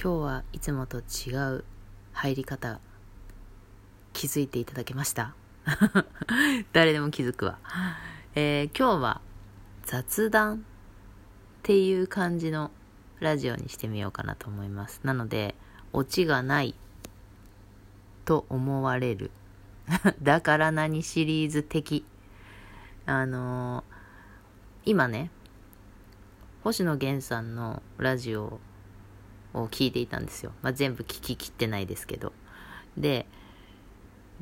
今日はいつもと違う入り方気づいていただけました？誰でも気づくわ、えー、今日は雑談っていう感じのラジオにしてみようかなと思います。なのでオチがないと思われる。だから何シリーズ的。あのー、今ね星野源さんのラジオを聞いていたんですよ。まあ、全部聞ききってないですけど。で、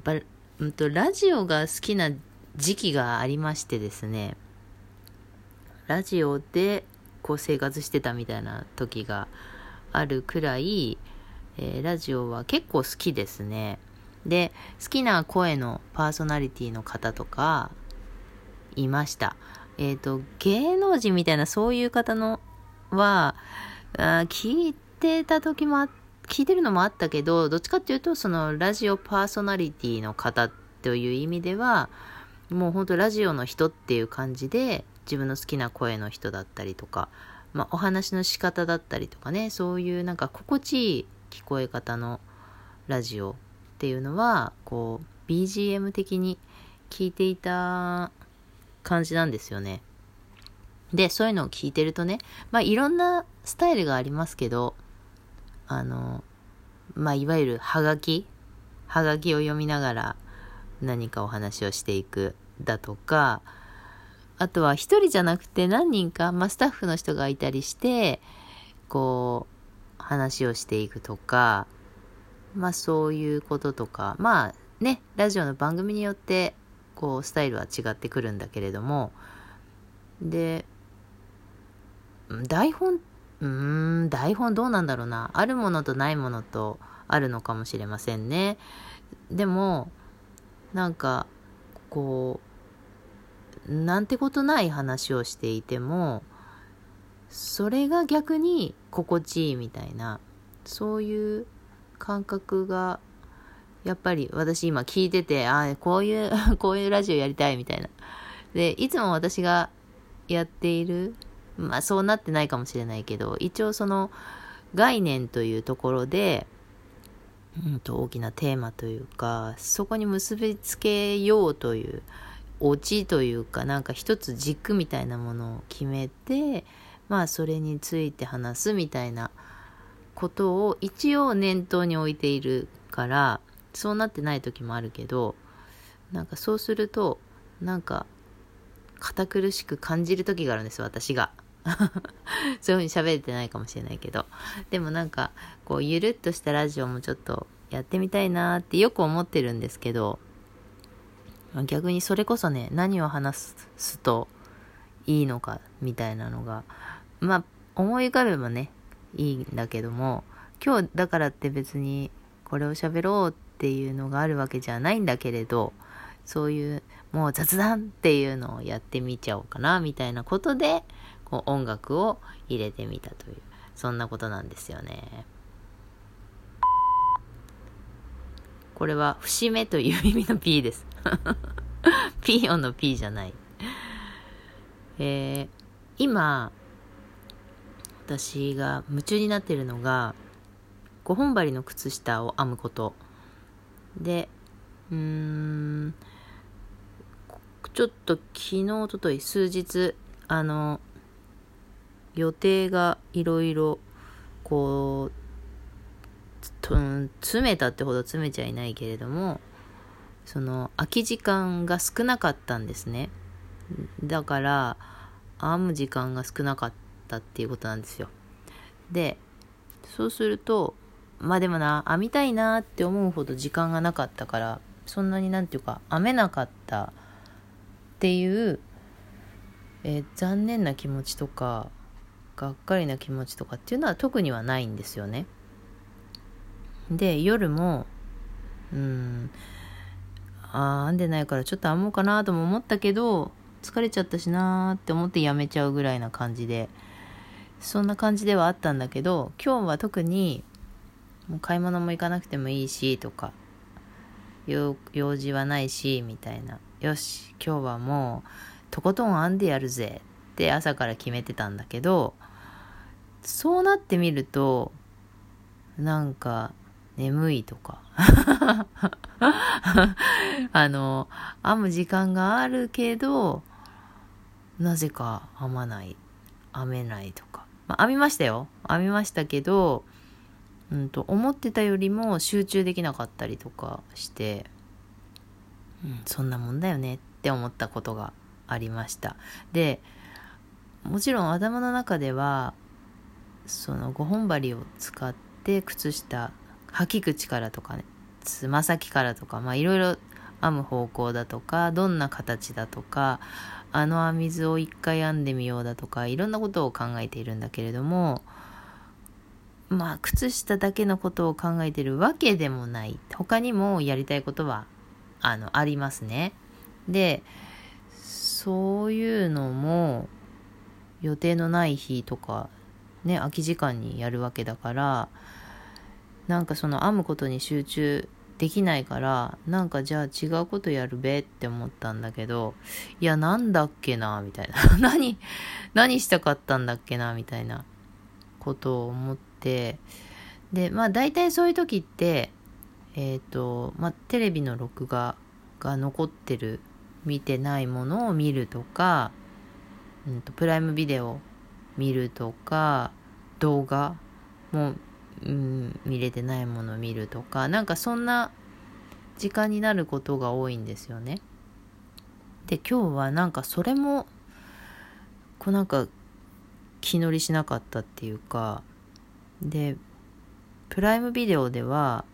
やうんと、ラジオが好きな時期がありましてですね、ラジオでこう生活してたみたいな時があるくらい、えー、ラジオは結構好きですね。で、好きな声のパーソナリティの方とか、いました。えっ、ー、と、芸能人みたいなそういう方のは、聞いてた時も聞いてるのもあったけど、どっちかっていうと、そのラジオパーソナリティの方という意味では、もうほんとラジオの人っていう感じで、自分の好きな声の人だったりとか、まあ、お話の仕方だったりとかね、そういうなんか心地いい聞こえ方のラジオっていうのは、こう、BGM 的に聞いていた感じなんですよね。で、そういうのを聞いてるとね、まあいろんなスタイルがありますけど、あの、まあいわゆるハガキハガキを読みながら何かお話をしていくだとか、あとは一人じゃなくて何人か、まあスタッフの人がいたりして、こう、話をしていくとか、まあそういうこととか、まあね、ラジオの番組によってこうスタイルは違ってくるんだけれどもで台本ってうーん台本どうなんだろうなあるものとないものとあるのかもしれませんねでもなんかこうなんてことない話をしていてもそれが逆に心地いいみたいなそういう感覚がやっぱり私今聞いてて、ああ、こういう こういうラジオやりたいみたいな。で、いつも私がやっている、まあそうなってないかもしれないけど、一応その概念というところで、うんと大きなテーマというか、そこに結びつけようという、オチというか、なんか一つ軸みたいなものを決めて、まあそれについて話すみたいなことを一応念頭に置いているから、そうなってない時もあるけどなんかそうするとなんか堅苦しく感じる時があるんです私が。そういう風に喋れてないかもしれないけど。でもなんかこうゆるっとしたラジオもちょっとやってみたいなってよく思ってるんですけど逆にそれこそね何を話すといいのかみたいなのがまあ思い浮かべばねいいんだけども今日だからって別にこれを喋ろうっていうのがあるわけじゃないんだけれどそういうもう雑談っていうのをやってみちゃおうかなみたいなことでこう音楽を入れてみたというそんなことなんですよね。これは節目という意味の P です。ピーヨンの P じゃない。えー、今、私が夢中になっているのが、5本針の靴下を編むこと。で、うーん、ちょっと昨日、おととい、数日、あの、予定がいろいろ、こう、詰めたってほど詰めちゃいないけれども、その、空き時間が少なかったんですね。だから、編む時間が少なかったっていうことなんですよ。で、そうすると、まあでもな、編みたいなって思うほど時間がなかったから、そんなになんていうか、編めなかったっていう、えー、残念な気持ちとか、がっかりな気持ちとかっていうのは特にはないんですよね。で、夜も、うん、ああ、編んでないからちょっと編もうかなとも思ったけど、疲れちゃったしなーって思ってやめちゃうぐらいな感じで、そんな感じではあったんだけど、今日は特にもう買い物も行かなくてもいいしとか用事はないしみたいなよし今日はもうとことん編んでやるぜって朝から決めてたんだけどそうなってみるとなんか眠いとか。あの編む時間があるけどなぜか編まない。編めないとか、まあ、編みましたよ。編みましたけど、うんと、思ってたよりも集中できなかったりとかして、うん、そんなもんだよねって思ったことがありました。でもちろん頭の中ではその5本針を使って靴下履き口からとかねつま先からとかまあいろいろ編む方向だとかどんな形だとかあの編み図を一回編んでみようだとかいろんなことを考えているんだけれどもまあ靴下だけのことを考えてるわけでもない。他にもやりたいことはあのありますね。でそういうのも予定のない日とかね空き時間にやるわけだからなんかその編むことに集中できないからなんかじゃあ違うことやるべって思ったんだけどいやなんだっけなみたいな。何何したかったんだっけなみたいなことを思って。でまあ大体そういう時ってえっ、ー、とまあテレビの録画が残ってる見てないものを見るとか、うんと、プライムビデオ見るとか動画も、うん、見れてないものを見るとかなんかそんな時間になることが多いんですよね。で今日はなんかそれもこうなんか気乗りしなかったっていうかでプライムビデオでは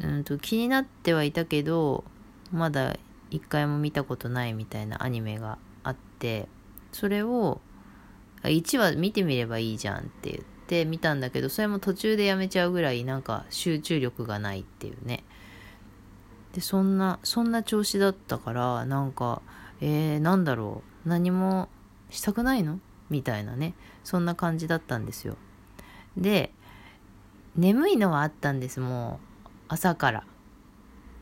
うんと気になってはいたけどまだ一回も見たことないみたいなアニメがあってそれを1話見てみればいいじゃんって言って見たんだけどそれも途中でやめちゃうぐらいなんか集中力がないっていうね。でそんなそんな調子だったからなんかえー、なんだろう何もしたくないのみたいなね。そんな感じだったんですよ。で眠いのはあったんですもう朝から。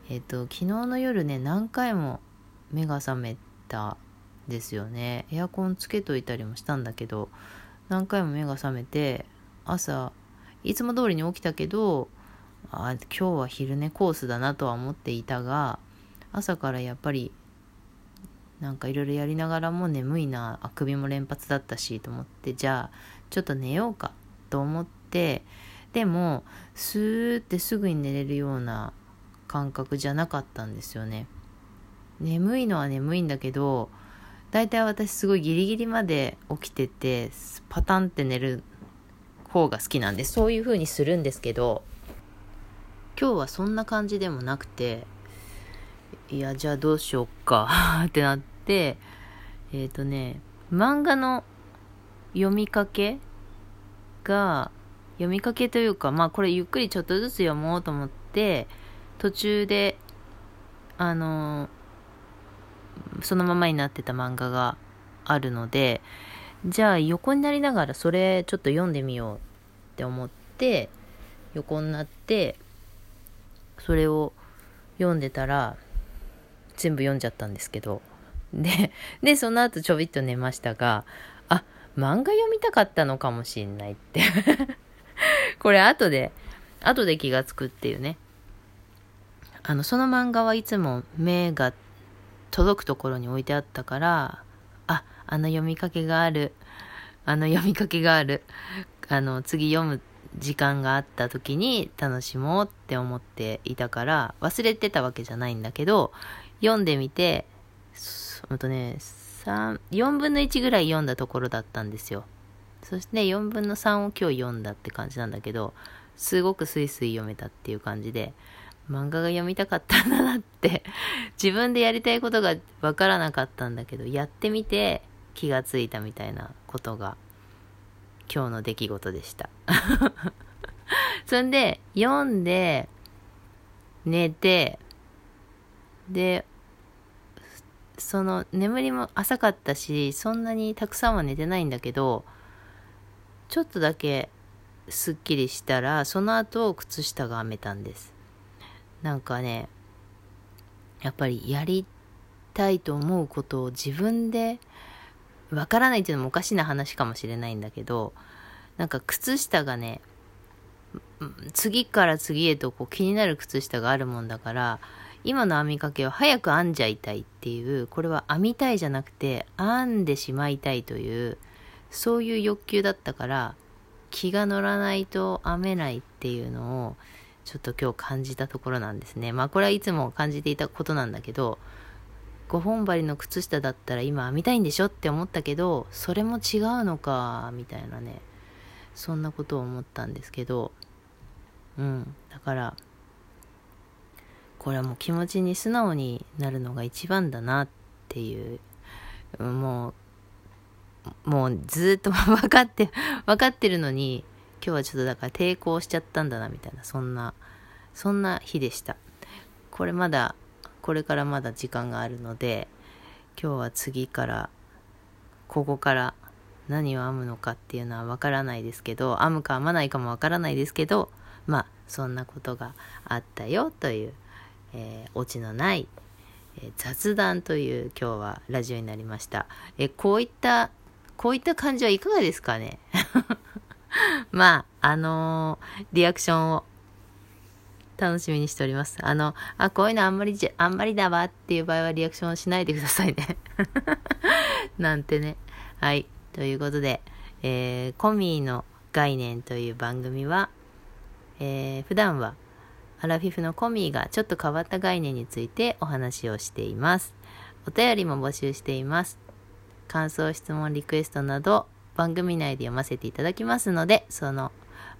えっ、ー、と昨日の夜ね何回も目が覚めたですよねエアコンつけといたりもしたんだけど何回も目が覚めて朝いつも通りに起きたけどあ今日は昼寝コースだなとは思っていたが朝からやっぱりなんかいろいろやりながらも眠いなあくびも連発だったしと思ってじゃあちょっと寝ようかと思ってでもスーってすぐに寝れるような感覚じゃなかったんですよね。眠いのは眠いんだけど、大体私すごいギリギリまで起きてて、パタンって寝る方が好きなんで、そういう風にするんですけど、今日はそんな感じでもなくて、いや、じゃあどうしよっか ってなって、えっ、ー、とね、漫画の読みかけが、読みかけというか、まあこれゆっくりちょっとずつ読もうと思って、途中で、あのそのままになってた漫画があるので、じゃあ横になりながらそれちょっと読んでみようって思って、横になって、それを読んでたら、全部読んじゃったんですけど。で、で、その後ちょびっと寝ましたが、あ、漫画読みたかったのかもしんないって これ後で、後で気がつくっていうね。あの、その漫画はいつも目が届くところに置いてあったから、あ、あの読みかけがある、あの読みかけがある、あの、次読む時間があった時に楽しもうって思っていたから、忘れてたわけじゃないんだけど、読んでみて、ほんとね、3、4分の1ぐらい読んだところだったんですよ。そして4分の3を今日読んだって感じなんだけど、すごくスイスイ読めたっていう感じで、漫画が読みたかったんだなって 自分でやりたいことがわからなかったんだけど、やってみて気がついたみたいなことが今日の出来事でした。そんで、読んで、寝て、で、その眠りも浅かったし、そんなにたくさんは寝てないんだけど、ちょっとだけすっきりしたら、その後靴下が編めたんです。なんかね、やっぱりやりたいと思うことを自分でわからないっていうのもおかしな話かもしれないんだけど、なんか靴下がね、次から次へとこう気になる靴下があるもんだから、今の編みかけは早く編んじゃいたいっていう、これは編みたいじゃなくて、編んでしまいたいという、そういう欲求だったから、気が乗らないと編めないっていうのを、ちょっと今日感じたところなんですね。まあこれはいつも感じていたことなんだけど、5本針の靴下だったら今編みたいんでしょって思ったけど、それも違うのか、みたいなね。そんなことを思ったんですけど、うん。だから、これはもう気持ちに素直になるのが一番だなっていう、もう、もうずっと分かって、分かってるのに、今日はちょっとだから抵抗しちゃったんだなみたいな、そんな、そんな日でした。これまだ、これからまだ時間があるので、今日は次から、ここから何を編むのかっていうのはわからないですけど、編むか編まないかもわからないですけど、まあ、そんなことがあったよというえー、オチのない、えー、雑談という今日はラジオになりました。えー、こういった、こういった感じはいかがですかね？まあ、あのー、リアクションを楽しみにしております。あの、あ、こういうのあんまりじゃ、あんまりだわっていう場合はリアクションをしないでくださいね なんてね。はい。ということで、えー、コミーの概念という番組は、えー、普段はアラフィフのコミーがちょっと変わった概念についてお話をしています。お便りも募集しています。感想、質問、リクエストなど番組内で読ませていただきますので、その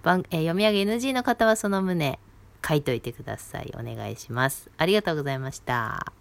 番、え読み上げ NG の方はその旨書いといてください。お願いします。ありがとうございました。